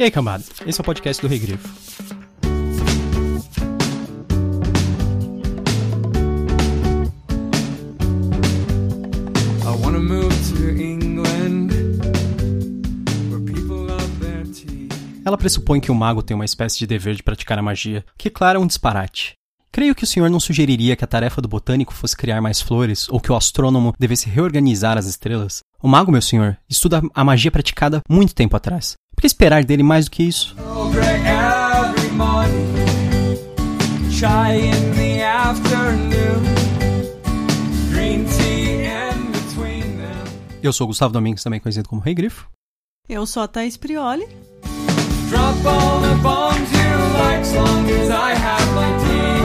E aí, cambada? Esse é o podcast do Rei Grifo. I wanna move to England where people love their tea. Ela pressupõe que o mago tem uma espécie de dever de praticar a magia, que, claro, é um disparate. Creio que o senhor não sugeriria que a tarefa do botânico fosse criar mais flores, ou que o astrônomo devesse reorganizar as estrelas? O mago, meu senhor, estuda a magia praticada muito tempo atrás. Por que esperar dele mais do que isso? Eu sou o Gustavo Domingues, também conhecido como Rei Grifo. Eu sou a Thaís Prioli. Drop all the bombs you like, as long as I have my tea.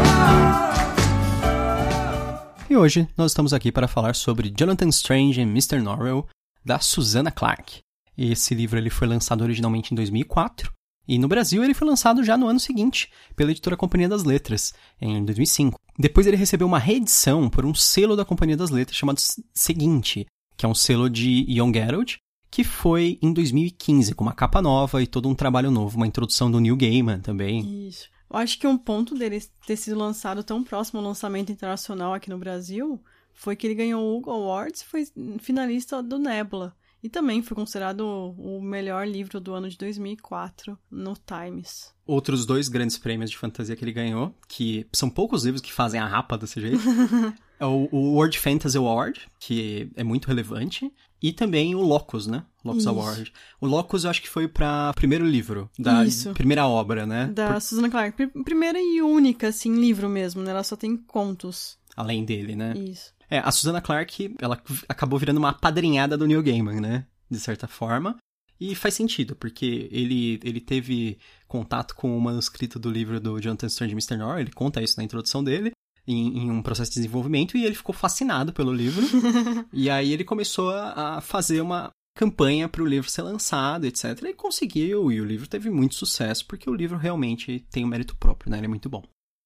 E hoje nós estamos aqui para falar sobre Jonathan Strange e Mr. Norrell, da Susanna Clarke. Esse livro ele foi lançado originalmente em 2004 e no Brasil ele foi lançado já no ano seguinte pela editora Companhia das Letras, em 2005. Depois ele recebeu uma reedição por um selo da Companhia das Letras chamado Seguinte, que é um selo de Young Geralt, que foi em 2015 com uma capa nova e todo um trabalho novo, uma introdução do Neil Gaiman também. Isso. Eu acho que um ponto dele ter sido lançado tão próximo ao lançamento internacional aqui no Brasil foi que ele ganhou o Hugo Awards e foi finalista do Nebula. E também foi considerado o melhor livro do ano de 2004 no Times. outros dois grandes prêmios de fantasia que ele ganhou, que são poucos livros que fazem a rapa desse jeito. é o, o World Fantasy Award, que é muito relevante, e também o Locus, né? Locus Isso. Award. O Locus eu acho que foi para primeiro livro, da Isso. primeira obra, né? Da Por- Susanna Clarke. Pri- Primeira e única, assim, livro mesmo, né? Ela só tem contos. além dele, né? Isso. É, a Susanna Clarke, ela acabou virando uma padrinhada do Neil Gaiman, né? De certa forma. E faz sentido, porque ele, ele teve contato com o manuscrito do livro do Jonathan Strange Mr. Norrell, ele conta isso na introdução dele, em, em um processo de desenvolvimento, e ele ficou fascinado pelo livro. e aí ele começou a, a fazer uma campanha para o livro ser lançado, etc. E conseguiu, e o livro teve muito sucesso, porque o livro realmente tem um mérito próprio, né? Ele é muito bom.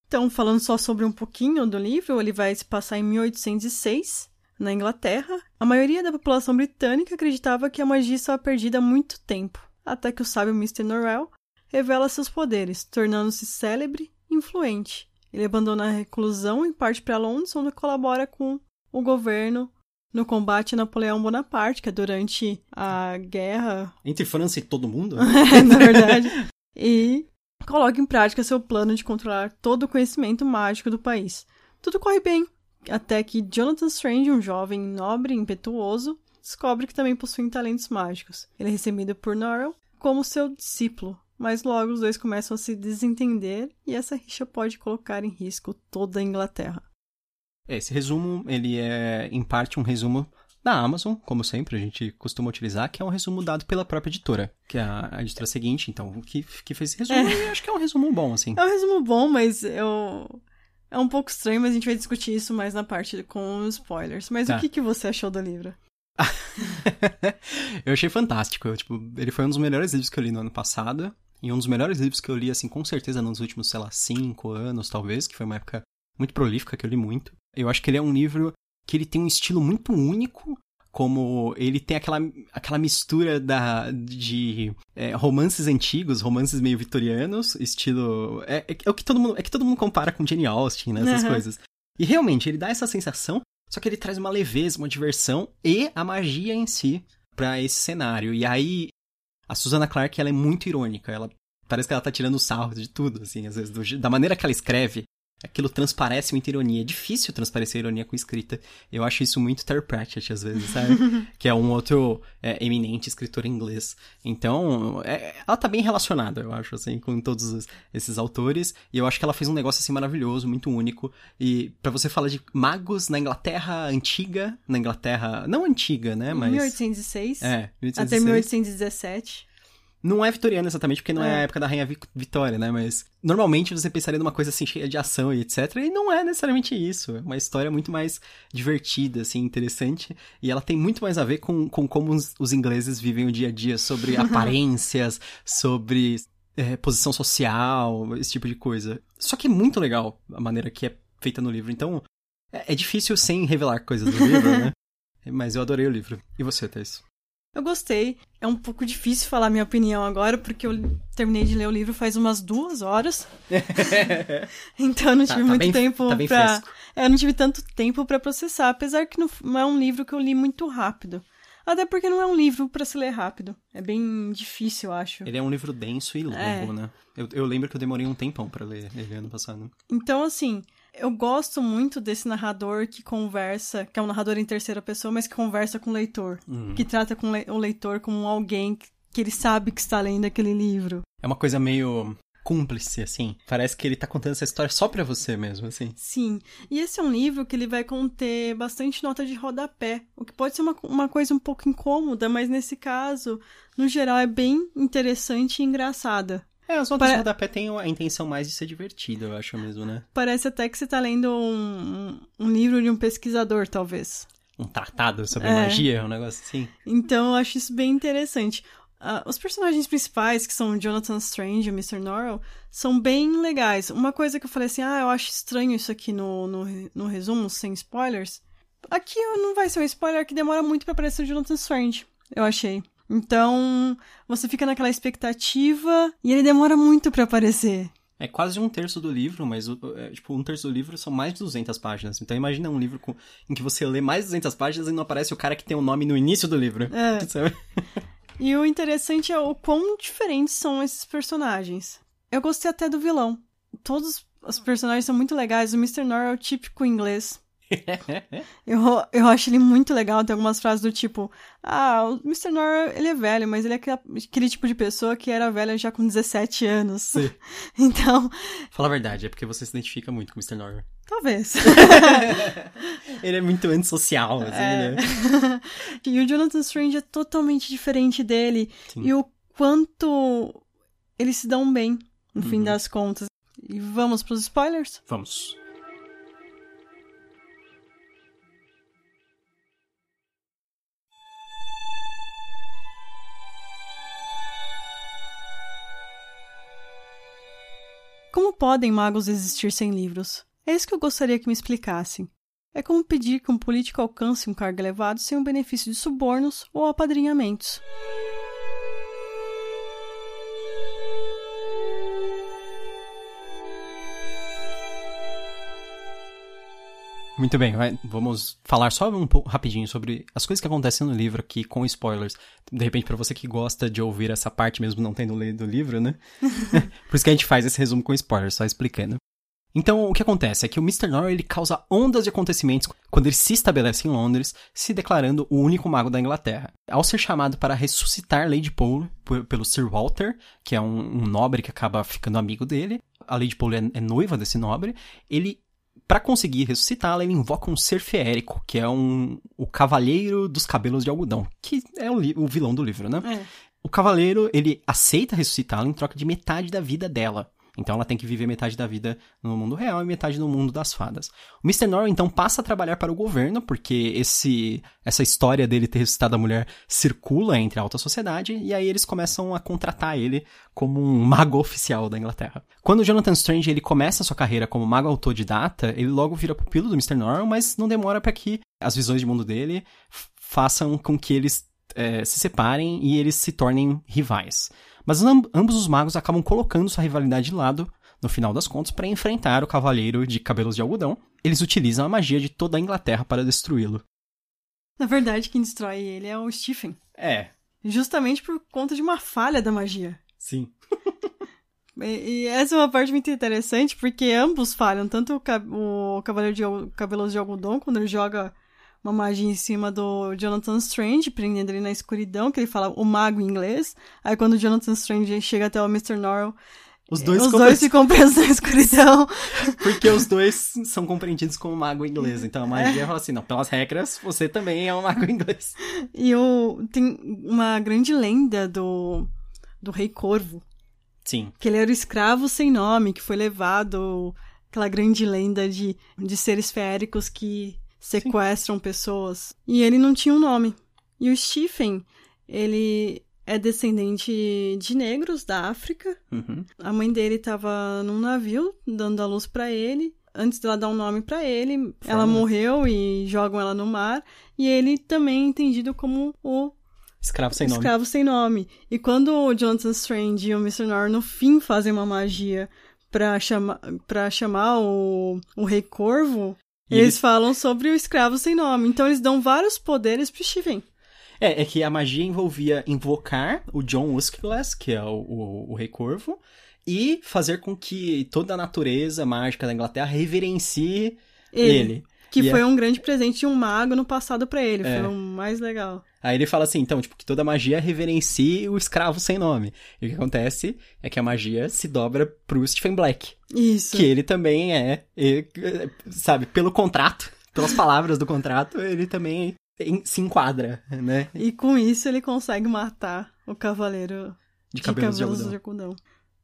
Então, falando só sobre um pouquinho do livro, ele vai se passar em 1806, na Inglaterra. A maioria da população britânica acreditava que a magia estava perdida há muito tempo, até que o sábio Mr. Norrell revela seus poderes, tornando-se célebre e influente. Ele abandona a reclusão e parte para Londres, onde colabora com o governo no combate a Napoleão Bonaparte, que é durante a guerra Entre França e todo mundo? na verdade. E coloca em prática seu plano de controlar todo o conhecimento mágico do país. Tudo corre bem, até que Jonathan Strange, um jovem nobre e impetuoso, descobre que também possui talentos mágicos. Ele é recebido por Norrell como seu discípulo, mas logo os dois começam a se desentender e essa rixa pode colocar em risco toda a Inglaterra. É, Esse resumo, ele é, em parte, um resumo da Amazon, como sempre a gente costuma utilizar, que é um resumo dado pela própria editora, que é a, editora seguinte, então, que, que fez esse resumo, e acho que é um resumo bom, assim. É um resumo bom, mas eu... É um pouco estranho, mas a gente vai discutir isso mais na parte com spoilers. Mas Tá. o que, que você achou do livro? eu achei fantástico, eu, tipo, ele foi um dos melhores livros que eu li no ano passado, e um dos melhores livros que eu li, assim, com certeza nos últimos, sei lá, cinco anos, talvez, que foi uma época muito prolífica, que eu li muito. Eu acho que ele é um livro que ele tem um estilo muito único, como ele tem aquela, aquela mistura da, de é, romances antigos, romances meio vitorianos, estilo... É, é, é o que todo mundo, é que todo mundo compara com Jane Austen, né, essas Aham. coisas. E realmente, ele dá essa sensação, só que ele traz uma leveza, uma diversão e a magia em si pra esse cenário. E aí, a Susanna Clarke, ela é muito irônica, ela parece que ela tá tirando sarro de tudo, assim, às vezes, do da maneira que ela escreve, aquilo transparece muita ironia. É difícil transparecer ironia com escrita. Eu acho isso muito Terry Pratchett, às vezes, sabe? que é um outro é, eminente escritor inglês. Então, é- ela tá bem relacionada, eu acho, assim, com todos os- esses autores. E eu acho que ela fez um negócio, assim, maravilhoso, muito único. E pra você falar de magos na Inglaterra antiga, na Inglaterra, não antiga, né, mas... 1806 É, até 1817. Não é vitoriana exatamente, porque não é, É. a época da Rainha Vi- Vitória, né? Mas normalmente você pensaria numa coisa assim, cheia de ação e etc. E não é necessariamente isso. É uma história muito mais divertida, assim, interessante. E ela tem muito mais a ver com, com como os, os ingleses vivem o dia a dia, sobre aparências, sobre é, posição social, esse tipo de coisa. Só que é muito legal a maneira que é feita no livro. Então, é, é difícil sem revelar coisas do livro, né? Mas eu adorei o livro. E você, Thais? Eu gostei. É um pouco difícil falar minha opinião agora, porque eu terminei de ler o livro faz umas duas horas. então eu não Tá- tive tá muito bem- tempo tá pra. É, eu não tive tanto tempo pra processar, apesar que não, é um livro que eu li muito rápido. Até porque não é um livro pra se ler rápido. É bem difícil, eu acho. Ele é um livro denso e longo, É. né? Eu, eu lembro que eu demorei um tempão pra ler ele ano passado. Então, assim, eu gosto muito desse narrador que conversa, que é um narrador em terceira pessoa, mas que conversa com o leitor. Uhum. Que trata com o leitor como alguém que, que ele sabe que está lendo aquele livro. É uma coisa meio cúmplice, assim. Parece que ele tá contando essa história só pra você mesmo, assim. Sim. E esse é um livro que ele vai conter bastante nota de rodapé, o que pode ser uma, uma coisa um pouco incômoda, mas nesse caso, no geral, é bem interessante e engraçada. É, as notas Pare- de rodapé têm a intenção mais de ser divertida, eu acho mesmo, né? Parece até que você está lendo um, um- um livro de um pesquisador, talvez. Um tratado sobre É. magia, um negócio assim. Então eu acho isso bem interessante. Ah, os personagens principais, que são o Jonathan Strange e o Mr. Norrell, são bem legais. Uma coisa que eu falei assim, ah, eu acho estranho isso aqui no, no, no resumo, sem spoilers. Aqui não vai ser um spoiler que demora muito pra aparecer o Jonathan Strange, eu achei. Então, você fica naquela expectativa e ele demora muito pra aparecer. É quase um terço do livro, mas é, tipo, um terço do livro são mais de 200 páginas. Então imagina um livro com- em que você lê mais de 200 páginas e não aparece o cara que tem o nome no início do livro. É. Sabe? E o interessante é o quão diferentes são esses personagens. Eu gostei até do vilão. Todos os personagens são muito legais. O Mr. Norrell é o típico inglês. Eu, eu acho ele muito legal. Tem algumas frases do tipo: Ah, o Mr. Norrell, ele é velho, mas ele é aquela- aquele tipo de pessoa que era velha já com 17 anos. Sim. Então, Fala a verdade, é porque você se identifica muito com o Mr. Norrell. talvez. Ele é muito antissocial, assim, É. né? e o Jonathan Strange é totalmente diferente dele. Sim. E o quanto eles se dão bem, no fim Uhum. das contas. E vamos pros spoilers? Vamos. Como podem magos existir sem livros? É isso que eu gostaria que me explicassem. É como pedir que um político alcance um cargo elevado sem o benefício de subornos ou apadrinhamentos. Muito bem, vai- vamos falar só um pouco rapidinho sobre as coisas que acontecem no livro aqui com spoilers. De repente, pra você que gosta de ouvir essa parte mesmo não tendo lido o livro, né? Por isso que a gente faz esse resumo com spoilers, só explicando. Então, o que acontece é que o Mr. Norrell ele causa ondas de acontecimentos quando ele se estabelece em Londres, se declarando o único mago da Inglaterra. Ao ser chamado para ressuscitar Lady Pole pelo Sir Walter, que é um, um nobre que acaba ficando amigo dele, a Lady Pole é, é noiva desse nobre, ele Pra conseguir ressuscitá-la, ele invoca um ser feérico, que é um o cavaleiro dos cabelos de algodão, que é o, o vilão do livro, né? É. O cavaleiro, ele aceita ressuscitá-la em troca de metade da vida dela. Então ela tem que viver metade da vida no mundo real e metade no mundo das fadas. O Mr. Norrell então passa a trabalhar para o governo, porque esse essa história dele ter ressuscitado a mulher circula entre a alta sociedade, e aí eles começam a contratar ele como um mago oficial da Inglaterra. Quando Jonathan Strange ele começa a sua carreira como mago autodidata, ele logo vira pupilo do Mr. Norrell, mas não demora para que as visões de mundo dele façam com que eles eh, se separem e eles se tornem rivais. Mas amb- ambos os magos acabam colocando sua rivalidade de lado, no final das contas, para enfrentar o cavaleiro de cabelos de algodão. Eles utilizam a magia de toda a Inglaterra para destruí-lo. Na verdade, quem destrói ele é o Stephen. É, Justamente por conta de uma falha da magia. sim. E, essa é uma parte muito interessante, porque ambos falham. Tanto o, o Cavaleiro de Cabelos de Algodão, quando ele joga uma magia em cima do Jonathan Strange, prendendo ele na escuridão, que ele fala o mago em inglês. Aí quando o Jonathan Strange chega até o Mr. Norrell, Os dois, os ficam- dois ficam presos na escuridão. porque os dois são compreendidos como mago inglês. Então a magia fala assim, não, pelas regras, você também é um mago inglês. E o, tem uma grande lenda do, do Rei Corvo, Sim. que ele era o escravo sem nome, que foi levado aquela grande lenda de, de seres feéricos que sequestram pessoas. E ele não tinha um nome. E o Stephen, ele é descendente de negros da África. Uhum. A mãe dele estava num navio dando a luz pra ele. Antes dela dar um nome pra ele, ela Forma. morreu e jogam ela no mar. E ele também é entendido como o Escravo sem nome. Escravo sem nome. E quando o Jonathan Strange e o Mr. Nor no fim fazem uma magia pra, chama, pra chamar o, o Rei Corvo, eles... eles- falam sobre o escravo sem nome. Então eles dão vários poderes pro Steven. É, é que a magia envolvia invocar o John Uskglass, que é o, o, o Rei Corvo, e fazer com que toda a natureza mágica da Inglaterra reverencie Ele. ele. Que E foi é- um grande presente de um mago no passado pra ele. É. Foi o mais legal. Aí ele fala assim, então, tipo, que toda magia reverencie o escravo sem nome. E o que acontece é que a magia se dobra pro Stephen Black. Isso. Que ele também é, sabe, pelo contrato, pelas palavras do contrato, ele também se enquadra, né? E com isso ele consegue matar o cavaleiro De cabelos de, cabelos de algodão.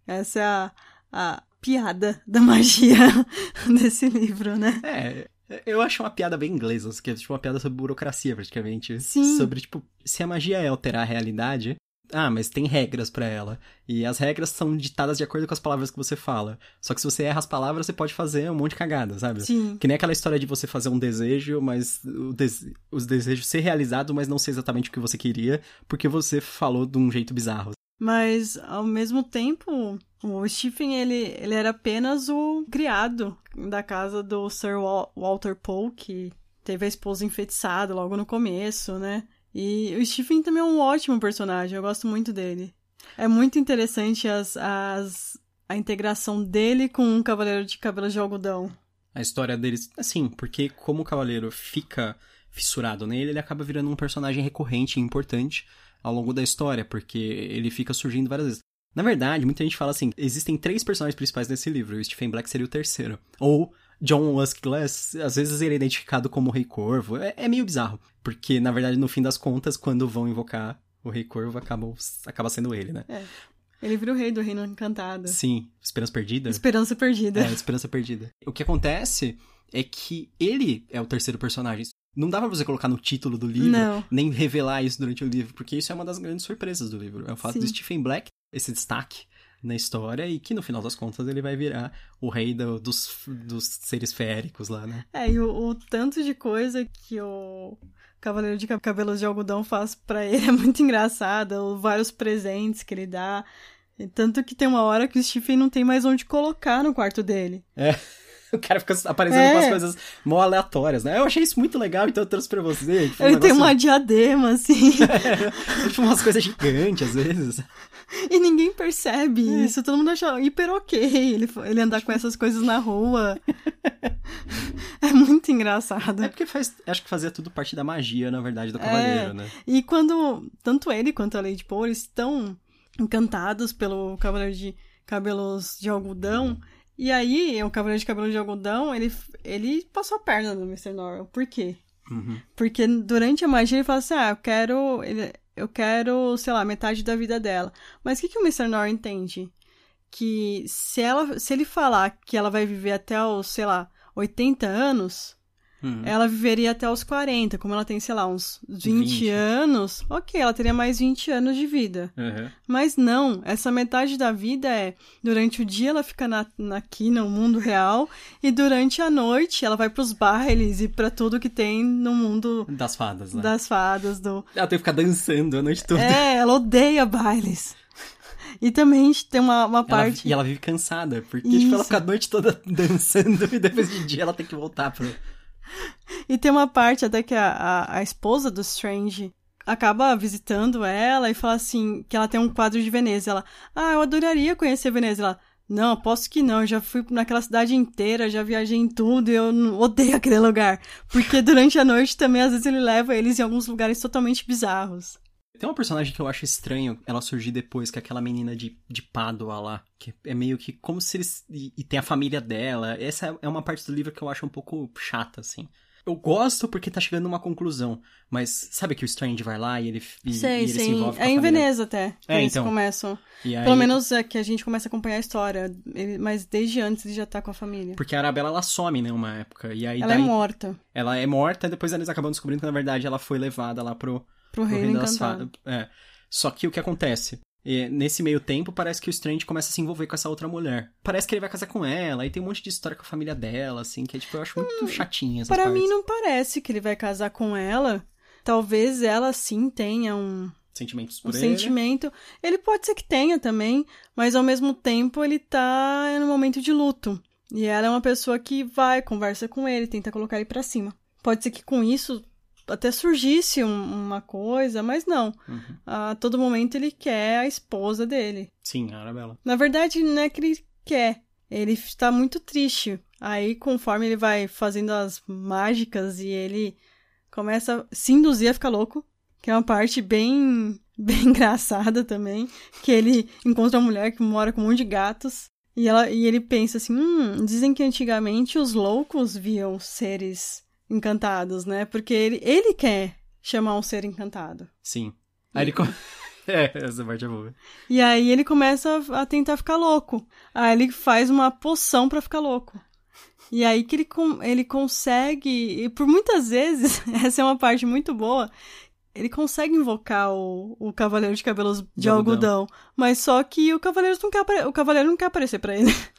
Essa é a, a piada da magia desse livro, né? É, eu acho uma piada bem inglesa, que é tipo uma piada sobre burocracia, praticamente. Sim. Sobre, tipo, se a magia é alterar a realidade, ah, mas tem regras pra ela. E as regras são ditadas de acordo com as palavras que você fala. Só que se você erra as palavras, você pode fazer um monte de cagada, sabe? Sim. Que nem aquela história de você fazer um desejo, mas o des- os desejos ser realizados, mas não ser exatamente o que você queria, porque você falou de um jeito bizarro. Mas, ao mesmo tempo, o Stephen, ele, ele era apenas o criado da casa do Sir Wal- Walter Poe, que teve a esposa enfeitiçada logo no começo, né? E o Stephen também é um ótimo personagem, eu gosto muito dele. É muito interessante as, as, a integração dele com um cavaleiro de cabelos de algodão. A história deles, assim, porque como o cavaleiro fica fissurado nele, ele acaba virando um personagem recorrente e importante ao longo da história, porque ele fica surgindo várias vezes. Na verdade, muita gente fala assim, existem três personagens principais nesse livro, e o Stephen Black seria o terceiro. Ou John Uskglass, às vezes ele é identificado como o Rei Corvo, é, é meio bizarro, porque na verdade, no fim das contas, quando vão invocar o Rei Corvo, acaba, acaba sendo ele, né? Ele vira o rei do Reino Encantado. Sim, Esperança Perdida. Esperança Perdida. É, Esperança Perdida. O que acontece é que ele é o terceiro personagem. Não dá pra você colocar no título do livro, Não. nem revelar isso durante o livro, porque isso é uma das grandes surpresas do livro. É o fato Sim. de Stephen Black, esse destaque na história, e que no final das contas ele vai virar o rei do- dos, dos seres feéricos lá, né? É, e o, o tanto de coisa que o Cavaleiro de Cab- Cabelos de Algodão faz pra ele é muito engraçado, os vários presentes que ele dá. E tanto que tem uma hora que o Stephen não tem mais onde colocar no quarto dele. O cara fica aparecendo É. com umas coisas mó aleatórias, né? Eu achei isso muito legal, então eu trouxe pra você. Tipo, um ele tem negócio- uma diadema, assim, tipo, umas coisas gigantes, às vezes. e ninguém percebe É. isso. Todo mundo acha hiper ok ele, ele andar com essas coisas na rua. é muito engraçado. É porque faz, acho que fazia tudo parte da magia, na verdade, do cavaleiro, né? E quando tanto ele quanto a Lady eles estão encantados pelo Cavaleiro de Cabelos de Algodão. E aí, o Cavaleiro de Cabelos de Algodão, ele, ele passou a perna no Mr. Norrell. Por quê? Uhum. Porque durante a magia ele fala assim: ah, eu quero. eu quero, sei lá, metade da vida dela. Mas o que, que o Mr. Norrell entende? Que se, ela, se ele falar que ela vai viver até os, sei lá, 80 anos, Uhum. ela viveria até os 40. Como ela tem, sei lá, uns 20, 20. anos, ok, ela teria mais 20 anos de vida. Uhum. Mas não, essa metade da vida é durante o dia ela fica na, na- aqui no mundo real e durante a noite ela vai pros bailes e pra tudo que tem no mundo Das fadas, né? das fadas do Ela tem que ficar dançando a noite toda. É, ela odeia bailes. E também tem uma, uma Ela- parte e ela vive cansada, porque tipo, ela fica a noite toda dançando e depois de dia ela tem que voltar pro. E tem uma parte até que a, a, a esposa do Strange acaba visitando ela e fala assim, que ela tem um quadro de Veneza. Ela, ah, eu adoraria conhecer Veneza. Ela, não, aposto que não, eu já fui naquela cidade inteira, já viajei em tudo e eu odeio aquele lugar. Porque durante a noite também, às vezes, ele leva eles em alguns lugares totalmente bizarros. Tem uma personagem que eu acho estranho ela surgir depois, que é aquela menina de, de Pádua lá. Que é meio que como se eles. E, e tem a família dela. Essa é uma parte do livro que eu acho um pouco chata, assim. Eu gosto porque tá chegando numa conclusão. Mas sabe que o Strange vai lá e ele, e, sei, e ele sei. se envolve com É a em. Veneza até. É, eles então. começam. Aí- Pelo menos é que a gente começa a acompanhar a história. Ele- mas desde antes ele já tá com a família. Porque a Arabella ela some, né, uma época. E aí Ela é daí- morta ela é morta, e depois eles acabam descobrindo que na verdade ela foi levada lá pro, pro reino reino encantado. É. Só que o que acontece? É, nesse meio tempo, parece que o Strange começa a se envolver com essa outra mulher. Parece que ele vai casar com ela, e tem um monte de história com a família dela, assim, que é, tipo, eu acho muito chatinha essas Hum, Para partes. mim não parece que ele vai casar com ela. Talvez ela sim tenha um, sentimentos um por ele. sentimento. Ele pode ser que tenha também, mas ao mesmo tempo ele tá no momento de luto. E ela é uma pessoa que vai, conversa com ele, tenta colocar ele pra cima. Pode ser que com isso até surgisse um- uma coisa, mas não. Uhum. A todo momento ele quer a esposa dele. Sim, a Arabella. Na verdade, não é que ele quer. Ele está muito triste. Aí, conforme ele vai fazendo as mágicas e ele começa a se induzir a ficar louco, que é uma parte bem, bem engraçada também, que ele encontra uma mulher que mora com um monte de gatos. E, ela, e ele pensa assim, hum, dizem que antigamente os loucos viam seres encantados, né? Porque ele, ele quer chamar um ser encantado. Sim. Aí ele. é, essa parte é boa. E aí ele começa a tentar ficar louco. Aí ele faz uma poção pra ficar louco. E aí que ele, ele consegue, e por muitas vezes, essa é uma parte muito boa, ele consegue invocar o, o Cavaleiro de Cabelos de, De algodão. algodão. Mas só que o Cavaleiro não quer, o Cavaleiro não quer aparecer pra ele.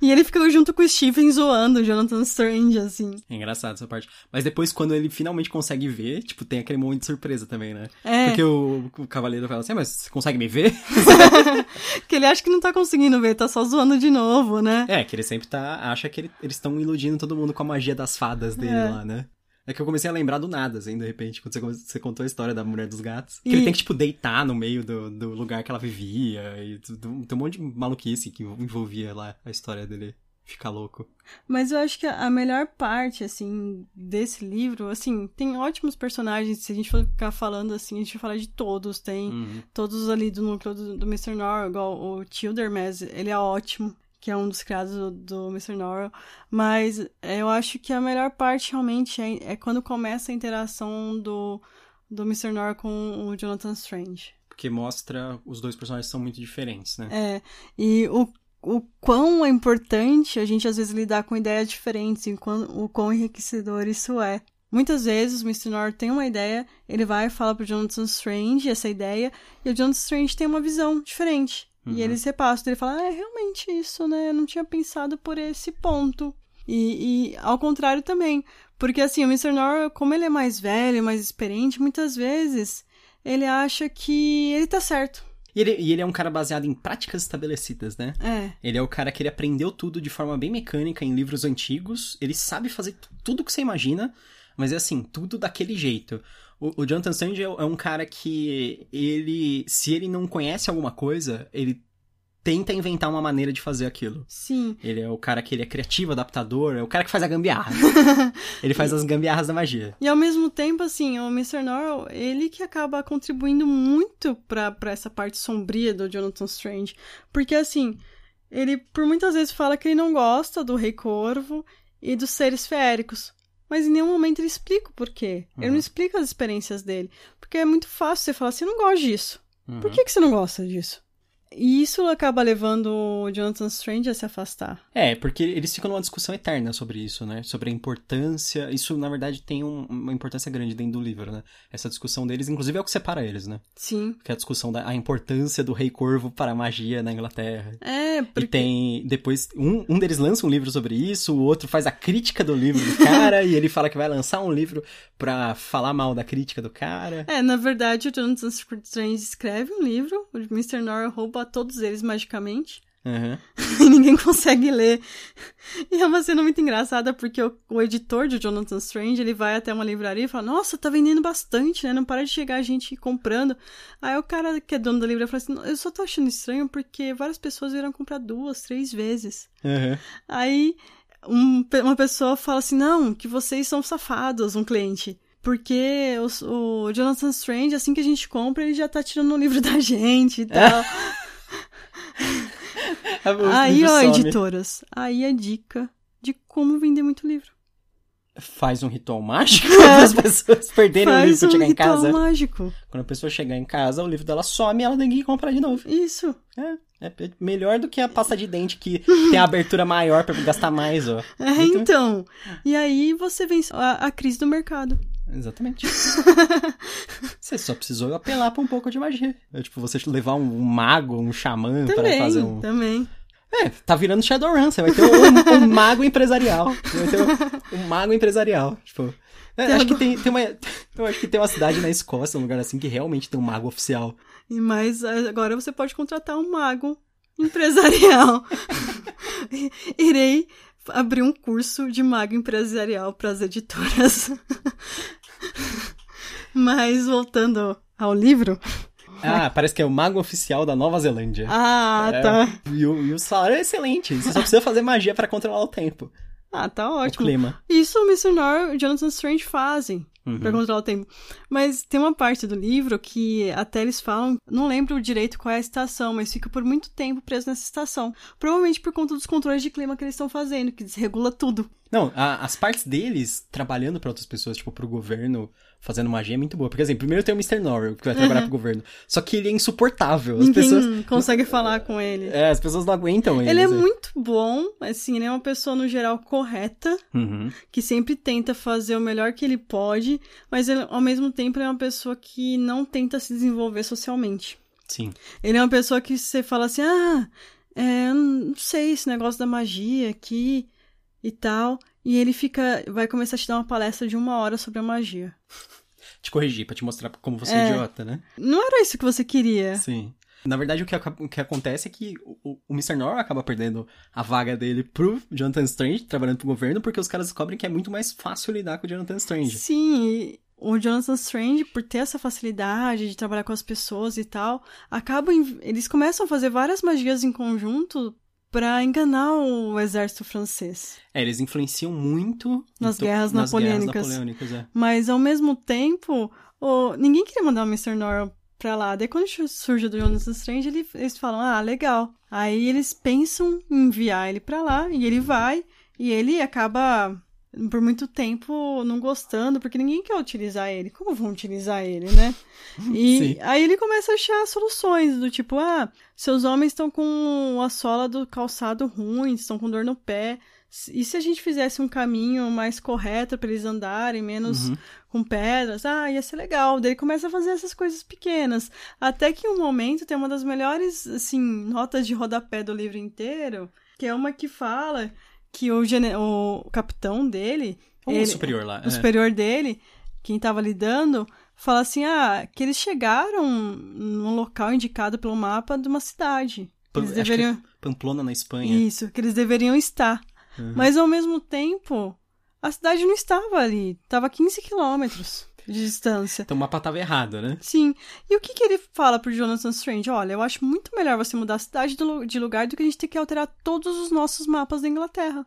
E ele fica junto com o Stephen zoando o Jonathan Strange, assim. É engraçado essa parte. Mas depois, quando ele finalmente consegue ver, tipo, tem aquele momento de surpresa também, né? É, Porque o, o cavaleiro fala assim, "Ah, mas você consegue me ver? que ele acha que não tá conseguindo ver, tá só zoando de novo, né? É, que ele sempre tá. acha que ele- eles estão iludindo todo mundo com a magia das fadas dele É. lá, né? É que eu comecei a lembrar do nada, assim, de repente, quando você, contou a história da mulher dos gatos. Que E- ele tem que, tipo, deitar no meio do, do lugar que ela vivia. E tudo, tem um monte de maluquice que envolvia lá a história dele ficar louco. Mas eu acho que a melhor parte, assim, desse livro, assim, tem ótimos personagens. Se a gente for ficar falando assim, a gente vai falar de todos. Tem Uhum. todos ali do núcleo do, do Mr. Norrell, igual o Childermas, ele é ótimo, que é um dos criados do, do Mr. Norrell. Mas eu acho que a melhor parte realmente é, é quando começa a interação do, do Mr. Norrell com o Jonathan Strange. Porque mostra os dois personagens são muito diferentes, né? É, e o, o quão é importante a gente às vezes lidar com ideias diferentes e o quão enriquecedor isso é. Muitas vezes o Mr. North tem uma ideia, ele vai e fala pro Jonathan Strange essa ideia, e o Jonathan Strange tem uma visão diferente. Uhum. E eles repassam, ele fala, ah, é realmente isso, né? Eu não tinha pensado por esse ponto. E, e ao contrário também. Porque assim, o Mr. North, como ele é mais velho, mais experiente, muitas vezes ele acha que ele tá certo. E ele, e ele é um cara baseado em práticas estabelecidas, né? É. Ele é o cara que ele aprendeu tudo de forma bem mecânica em livros antigos. Ele sabe fazer tu- tudo que você imagina, mas é assim, tudo daquele jeito. O, o Jonathan Strange é, é um cara que ele, se ele não conhece alguma coisa, ele tenta inventar uma maneira de fazer aquilo. Sim. Ele é o cara que ele é criativo, adaptador, é o cara que faz a gambiarra. ele faz as gambiarras da magia. E ao mesmo tempo, assim, o Mr. Norrell, ele que acaba contribuindo muito pra, pra essa parte sombria do Jonathan Strange. Porque, assim, ele por muitas vezes fala que ele não gosta do Rei Corvo e dos seres feéricos. Mas em nenhum momento ele explica o porquê. Ele Uhum. não explica as experiências dele. Porque é muito fácil você falar assim, eu não gosto disso. Uhum. Por que, que você não gosta disso? E isso acaba levando o Jonathan Strange a se afastar. É, porque eles ficam numa discussão eterna sobre isso, né? Sobre a importância. Isso, na verdade, tem um- uma importância grande dentro do livro, né? Essa discussão deles, inclusive, é o que separa eles, né? Sim. Que é a discussão da a importância do Rei Corvo para a magia na Inglaterra. É, porque... E tem. Depois, um, um deles lança um livro sobre isso, o outro faz a crítica do livro do cara, e ele fala que vai lançar um livro pra falar mal da crítica do cara. É, na verdade, o Jonathan Strange escreve um livro, o Mr. Norrell rouba todos eles magicamente, Aham. e ninguém consegue ler. E é uma cena muito engraçada, porque o, o editor de Jonathan Strange, ele vai até uma livraria e fala, nossa, tá vendendo bastante, né? Não para de chegar gente comprando. Aí o cara que é dono da livraria fala assim, eu só tô achando estranho porque várias pessoas vieram comprar duas, três vezes. Aham. Aí um- uma pessoa fala assim: não, que vocês são safados, um cliente. Porque os- o, Jonathan Strange, assim que a gente compra, ele já tá tirando o livro da gente e tal. Aí, ó, some. editoras, aí a dica de como vender muito livro. Faz um ritual mágico para as pessoas perderem o livro Faz pra um chegar em ritual casa. mágico. Quando a pessoa chegar em casa, o livro dela some e ela tem que comprar de novo. Isso. É, é melhor do que a pasta de dente que tem a abertura maior pra gastar mais, ó. É, então. E aí você vence a, a crise do mercado. Exatamente. você só precisou apelar pra um pouco de magia. É, tipo, você levar um mago, um xamã pra Também, fazer um. também. É, tá virando Shadowrun, você vai ter um, um mago empresarial. Você vai ter um, um mago empresarial. Tipo. é, acho que tem, tem uma. Eu acho que tem uma cidade na Escócia, um lugar assim, que realmente tem um mago oficial. E Mas agora você pode contratar um mago empresarial. Irei abrir um curso de mago empresarial para as editoras. Mas voltando ao livro. Ah, parece que é o mago oficial da Nova Zelândia. Ah, É, tá. E o, e o salário é excelente. Você só precisa fazer magia pra controlar o tempo. Ah, tá O ótimo. clima. Isso o Mr. Nor e o Jonathan Strange fazem Uhum. pra controlar o tempo. Mas tem uma parte do livro que até eles falam, não lembro direito qual é a estação, mas fica por muito tempo preso nessa estação. Provavelmente por conta dos controles de clima que eles estão fazendo, que desregula tudo. Não, a- as partes deles trabalhando pra outras pessoas, tipo, pro governo, fazendo magia é muito boa. Porque, assim, primeiro tem o Mr. Norrell, que vai trabalhar pro governo. Só que ele é insuportável. As Ninguém pessoas. consegue falar com ele. É, as pessoas não aguentam ele. Ele é assim. muito bom, assim, ele é uma pessoa no geral correta, Uhum. que sempre tenta fazer o melhor que ele pode, mas ele, ao mesmo tempo ele é uma pessoa que não tenta se desenvolver socialmente. Sim. Ele é uma pessoa que você fala assim, ah, é, não sei esse negócio da magia aqui e tal. E ele fica, vai começar a te dar uma palestra de uma hora sobre a magia. Te corrigir, pra te mostrar como você é, É. idiota, né? Não era isso que você queria. Sim. Na verdade, o que, o que acontece é que o, o Mr. Norrell acaba perdendo a vaga dele pro Jonathan Strange, trabalhando pro governo, porque os caras descobrem que é muito mais fácil lidar com o Jonathan Strange. Sim, e o Jonathan Strange, por ter essa facilidade de trabalhar com as pessoas e tal, acabam. Eles começam a fazer várias magias em conjunto pra enganar o exército francês. É, eles influenciam muito Nas em to- guerras nas napoleônicas. Guerras napoleônicas é. Mas ao mesmo tempo, o... ninguém queria mandar o Mr. Norrell pra lá. Daí quando surge o Jonathan Strange, ele- eles falam, ah, legal. Aí eles pensam em enviar ele pra lá, e ele vai, e ele acaba por muito tempo não gostando, porque ninguém quer utilizar ele. Como vão utilizar ele, né? E Sim. aí ele começa a achar soluções, do tipo, ah, seus homens estão com a sola do calçado ruim, estão com dor no pé. E se a gente fizesse um caminho mais correto pra eles andarem, menos Uhum. com pedras, ah, ia ser legal. Daí ele começa a fazer essas coisas pequenas. Até que em um momento tem uma das melhores, assim, notas de rodapé do livro inteiro, que é uma que fala que o, gene- o capitão dele, O ele- superior lá. o é. superior dele, quem tava lidando, fala assim, ah, que eles chegaram num local indicado pelo mapa de uma cidade. Eles que deveriam... é Pamplona, na Espanha. Isso, que eles deveriam estar. Uhum. Mas ao mesmo tempo, a cidade não estava ali. Estava a 15 quilômetros de distância. Então o mapa tava errado, né? Sim. E o que, que ele fala pro Jonathan Strange? Olha, eu acho muito melhor você mudar a cidade do de lugar do que a gente ter que alterar todos os nossos mapas da Inglaterra.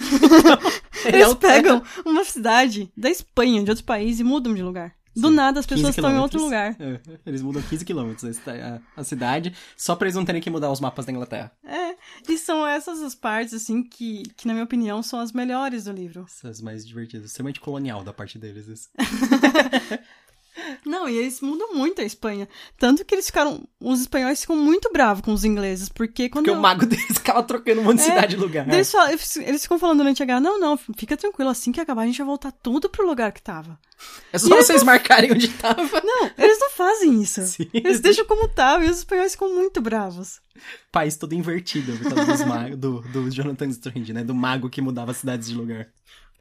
Ele Eles pegam uma cidade da Espanha, de outro país, e mudam de lugar. Do Sim, nada as 15 pessoas estão em outro lugar. É, eles mudam 15 quilômetros a cidade, só pra eles não terem que mudar os mapas da Inglaterra. É. E são essas as partes, assim, que, que, na minha opinião, são as melhores do livro. Essas mais divertidas. Extremamente colonial da parte deles. isso. Não, e eles mudam muito a Espanha. Tanto que eles ficaram. Os espanhóis ficam muito bravos com os ingleses, porque quando. Porque o mago deles ficava trocando um monte de É, cidade de lugar. Eles, falam- eles- ficam falando durante a guerra: não, não, fica tranquilo, assim que acabar a gente vai voltar tudo pro lugar que tava. É só vocês marcarem onde tava. Não, eles não fazem isso. Sim. Eles deixam como tava e os espanhóis ficam muito bravos. País todo invertido por causa dos magos, do, do Jonathan Strange, né? Do mago que mudava cidades de lugar.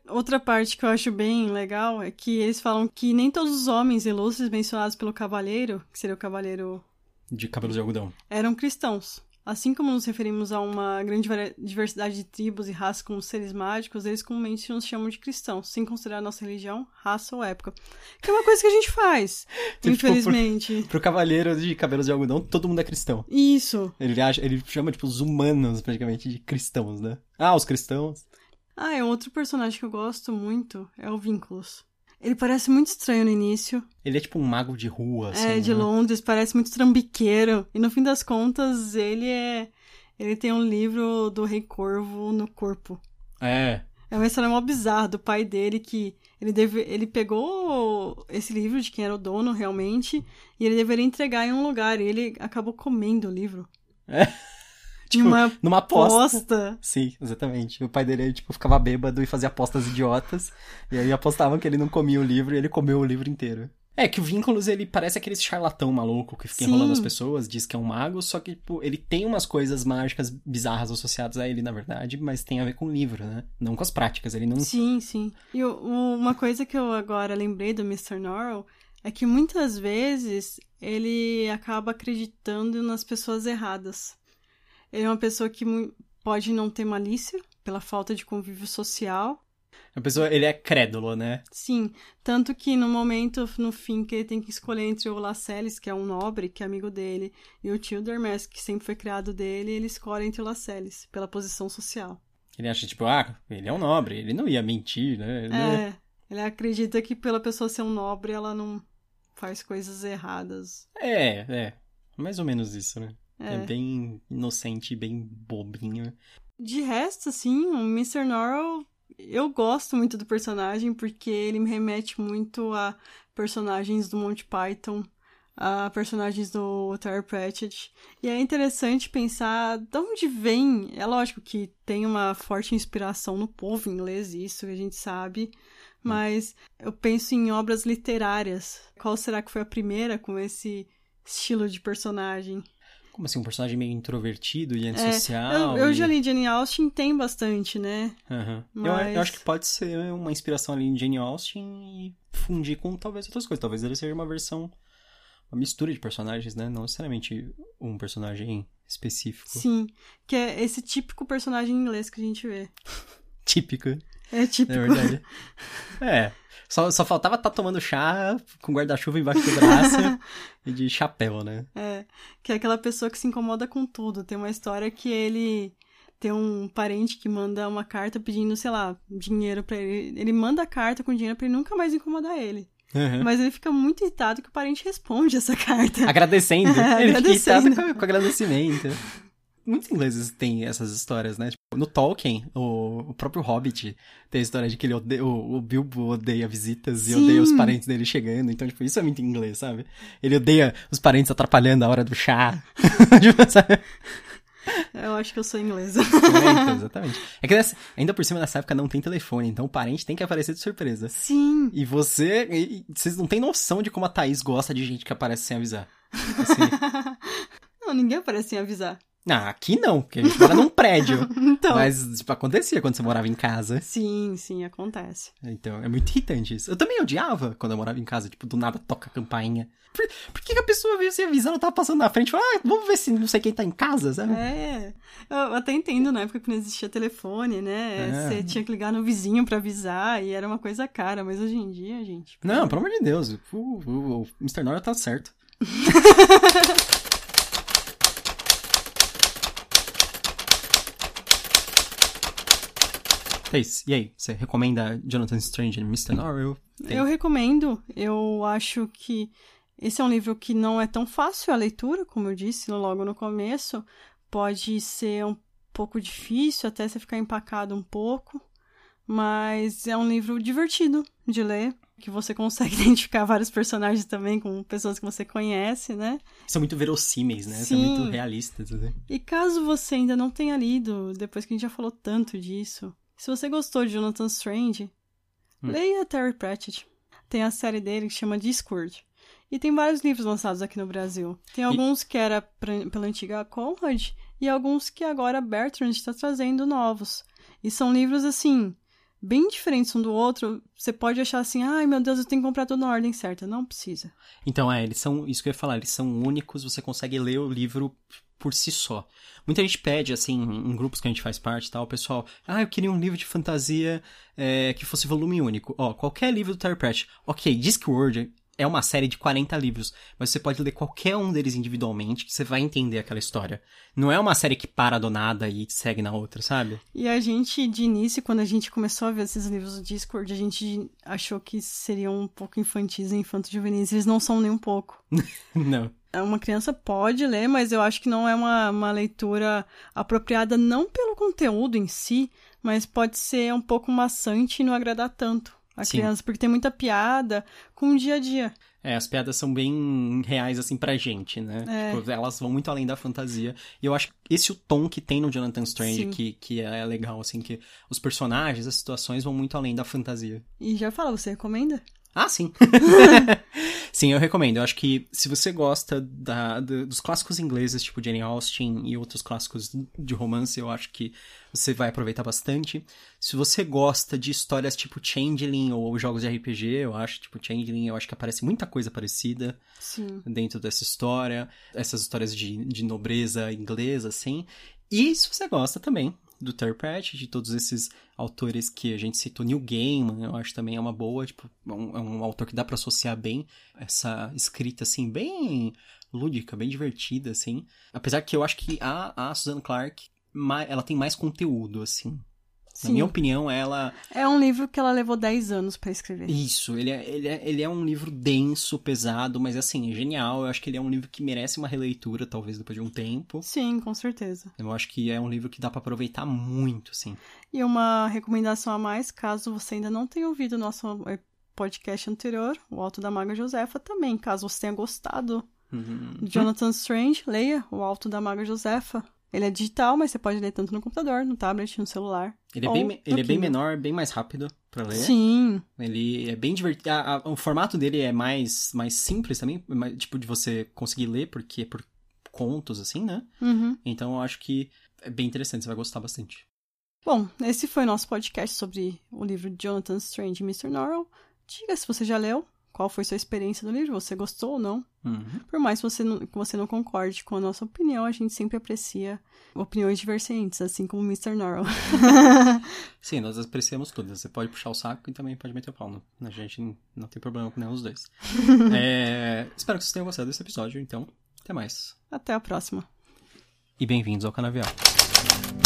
Outra parte que eu acho bem legal é que eles falam que nem todos os homens ilustres mencionados pelo cavaleiro, que seria o cavaleiro, De cabelos de algodão. eram cristãos. Assim como nos referimos a uma grande diversidade de tribos e raças como seres mágicos, eles comumente nos chamam de cristãos, sem considerar nossa religião, raça ou época. Que é uma coisa que a gente faz, Tipo, infelizmente. Pro cavaleiro de cabelos de algodão, todo mundo é cristão. Isso. Ele, acha, ele chama, tipo, os humanos, praticamente, de cristãos, né? Ah, os cristãos. Ah, é outro personagem que eu gosto muito, é o Vínculos. Ele parece muito estranho no início. Ele é tipo um mago de rua, assim. é, de né? Londres, parece muito trambiqueiro. E no fim das contas, ele é. Ele tem um livro do Rei Corvo no corpo. É. É uma história mó bizarra do pai dele que ele, deve, ele pegou esse livro de quem era o dono realmente e ele deveria entregar em um lugar e ele acabou comendo o livro. É. Tipo, uma Numa aposta. aposta. Sim, exatamente. O pai dele, tipo, ficava bêbado e fazia apostas idiotas. E aí apostavam que ele não comia o livro e ele comeu o livro inteiro. É, que o Vínculos, ele parece aquele charlatão maluco que fica Sim. enrolando as pessoas, diz que é um mago, só que, tipo, ele tem umas coisas mágicas bizarras associadas a ele, na verdade, mas tem a ver com o livro, né? Não com as práticas, ele não... Sim, sim. E uma coisa que eu agora lembrei do Mr. Norrell é que muitas vezes ele acaba acreditando nas pessoas erradas. Ele é uma pessoa que pode não ter malícia pela falta de convívio social. A pessoa, ele é crédulo, né? Sim, tanto que no momento, no fim, que ele tem que escolher entre o Lascelles, que é um nobre, que é amigo dele, e o tio Dermes, que sempre foi criado dele, ele escolhe entre o Lascelles, pela posição social. Ele acha, tipo, ah, ele é um nobre, ele não ia mentir, né? Ele não É, ele acredita que pela pessoa ser um nobre, ela não faz coisas erradas. É, é. Mais ou menos isso, né? É, É. bem inocente, bem bobinho. De resto, assim, o Mr. Norrell, eu gosto muito do personagem porque ele me remete muito a personagens do Monty Python, a personagens do Terry Pratchett. E é interessante pensar de onde vem. É lógico que tem uma forte inspiração no povo inglês, isso que a gente sabe. Mas eu penso em obras literárias. Qual será que foi a primeira com esse estilo de personagem? Como assim, um personagem meio introvertido e É, antissocial. eu, eu e- já li Jane Austen, tem bastante, né? Eu- Mas- Eu, acho que pode ser uma inspiração ali em Jane Austen e fundir com talvez outras coisas. Talvez ele seja uma versão, uma mistura de personagens, né? Não necessariamente um personagem específico. Sim, que é esse típico personagem inglês que a gente vê. Típico, É típico. é verdade. é. Só, só faltava estar tomando chá com guarda-chuva embaixo do braço e de chapéu, né? É, que é aquela pessoa que se incomoda com tudo. Tem uma história que ele tem um parente que manda uma carta pedindo, sei lá, dinheiro pra ele. Ele manda a carta com dinheiro pra ele nunca mais incomodar ele. Uhum. Mas ele fica muito irritado que o parente responde essa carta. Agradecendo. É, Ele fica agradecendo. irritado com, com agradecimento. Muitos ingleses têm essas histórias, né? Tipo, no Tolkien, o, o próprio Hobbit tem a história de que ele odeia, o, o Bilbo odeia visitas e Sim. odeia os parentes dele chegando. Então, tipo, isso é muito inglês, sabe? Ele odeia os parentes atrapalhando a hora do chá. Tipo, sabe? Eu acho que eu sou inglesa. É, então, exatamente. É que nessa- ainda por cima nessa época não tem telefone, então o parente tem que aparecer de surpresa. Sim. E você. e- e vocês não têm noção de como a Thaís gosta de gente que aparece sem avisar. Assim, Não, ninguém aparece sem avisar. Não, aqui não, porque a gente mora num prédio. Então. Mas, tipo, acontecia quando você morava em casa. Sim, sim, acontece. Então, é muito irritante isso. Eu também odiava quando eu morava em casa, tipo, do nada toca a campainha. Por, por que que a pessoa veio sem avisar, não tava passando na frente? Fala, ah, vamos ver se não sei quem tá em casa, sabe? É, eu até entendo na época que não existia telefone, né? É. Você tinha que ligar no vizinho pra avisar e era uma coisa cara, mas hoje em dia, gente. Não, pelo amor de Deus, o, o, o Mr. Nora tá certo. Thaís, e aí? Você recomenda Jonathan Strange e Mr. Norrell? Tem- Eu recomendo, eu acho que esse é um livro que não é tão fácil a leitura, como eu disse logo no começo. Pode ser um pouco difícil, até você ficar empacado um pouco, mas é um livro divertido de ler, que você consegue identificar vários personagens também com pessoas que você conhece, né? São muito verossímeis, né? São Sim. muito realistas. Assim. E caso você ainda não tenha lido, depois que a gente já falou tanto disso, se você gostou de Jonathan Strange, Hum. leia Terry Pratchett. Tem a série dele que chama Discord. E tem vários livros lançados aqui no Brasil. Tem alguns que era pra- pela antiga Conrad e alguns que agora a Bertrand está trazendo novos. E são livros assim, bem diferentes um do outro. Você pode achar assim, ai meu Deus, eu tenho que comprar tudo na ordem certa. Não precisa. Então, é, eles são, isso que eu ia falar, eles são únicos, você consegue ler o livro por si só. Muita gente pede, assim, em grupos que a gente faz parte e tal, o pessoal, ah, eu queria um livro de fantasia é, que fosse volume único. Ó, qualquer livro do Terry Pratchett. Ok, Discworld é uma série de 40 livros, mas você pode ler qualquer um deles individualmente que você vai entender aquela história. Não é uma série que para do nada e segue na outra, sabe? E a gente, de início, quando a gente começou a ver esses livros do Discord, a gente achou que seriam um pouco infantis e infanto-juvenis. Eles não são nem um pouco. Não. Uma criança pode ler, mas eu acho que não é uma, uma leitura apropriada não pelo conteúdo em si, mas pode ser um pouco maçante e não agradar tanto a Sim. criança, porque tem muita piada com o dia a dia. É, as piadas são bem reais, assim, pra gente, né? É. Tipo, elas vão muito além da fantasia. E eu acho que esse é o tom que tem no Jonathan Strange, Sim. que, que é legal, assim, que os personagens, as situações vão muito além da fantasia. E já fala, você recomenda? Ah, sim. sim, eu recomendo. Eu acho que se você gosta da, do- dos clássicos ingleses, tipo Jane Austen e outros clássicos de romance, eu acho que você vai aproveitar bastante. Se você gosta de histórias tipo Changeling ou jogos de RPG, eu acho, tipo Changeling, eu acho que aparece muita coisa parecida Sim. dentro dessa história, essas histórias de, de nobreza inglesa, assim. E se você gosta também do Terry Pratchett, de todos esses autores que a gente citou, Neil Gaiman, eu acho também é uma boa, tipo, é um, é um autor que dá pra associar bem essa escrita, assim, bem lúdica, bem divertida, assim. Apesar que eu acho que a, a Susan Clark, ela tem mais conteúdo, assim. Na Sim. minha opinião, ela É um livro que ela levou 10 anos pra escrever. isso, ele é, ele, é, ele é um livro denso, pesado, mas assim, é genial. Eu acho que ele é um livro que merece uma releitura, talvez depois de um tempo. Sim, com certeza. Eu acho que é um livro que dá pra aproveitar muito, assim. E uma recomendação a mais, caso você ainda não tenha ouvido o nosso eh, podcast anterior, O Alto da Maga Josefa, também, caso você tenha gostado Uhum. Jonathan Strange, leia O Alto da Maga Josefa. Ele é digital, mas você pode ler tanto no computador, no tablet, no celular. Ele é, bem, ele é bem menor, bem mais rápido pra ler. Sim, Ele é bem divertido. a- a- o formato dele é mais, mais simples também, mais- tipo, de você conseguir ler, porque é por contos, assim, né? uhum. Então eu acho que é bem interessante, você vai gostar bastante. Bom, esse foi o nosso podcast sobre o livro de Jonathan Strange e Mr. Norrell. Diga se você já leu, qual foi sua experiência do livro, você gostou ou não. Uhum. Por mais que você, não, que você não concorde com a nossa opinião, a gente sempre aprecia opiniões divergentes, assim como o Mr. Norrell. Sim, nós apreciamos todas. Você pode puxar o saco e também pode meter o pau. Não, a gente não- tem problema com nenhum dos dois. É, espero que vocês tenham gostado desse episódio, então. Até mais. Até a próxima. E bem-vindos ao Canavial. Música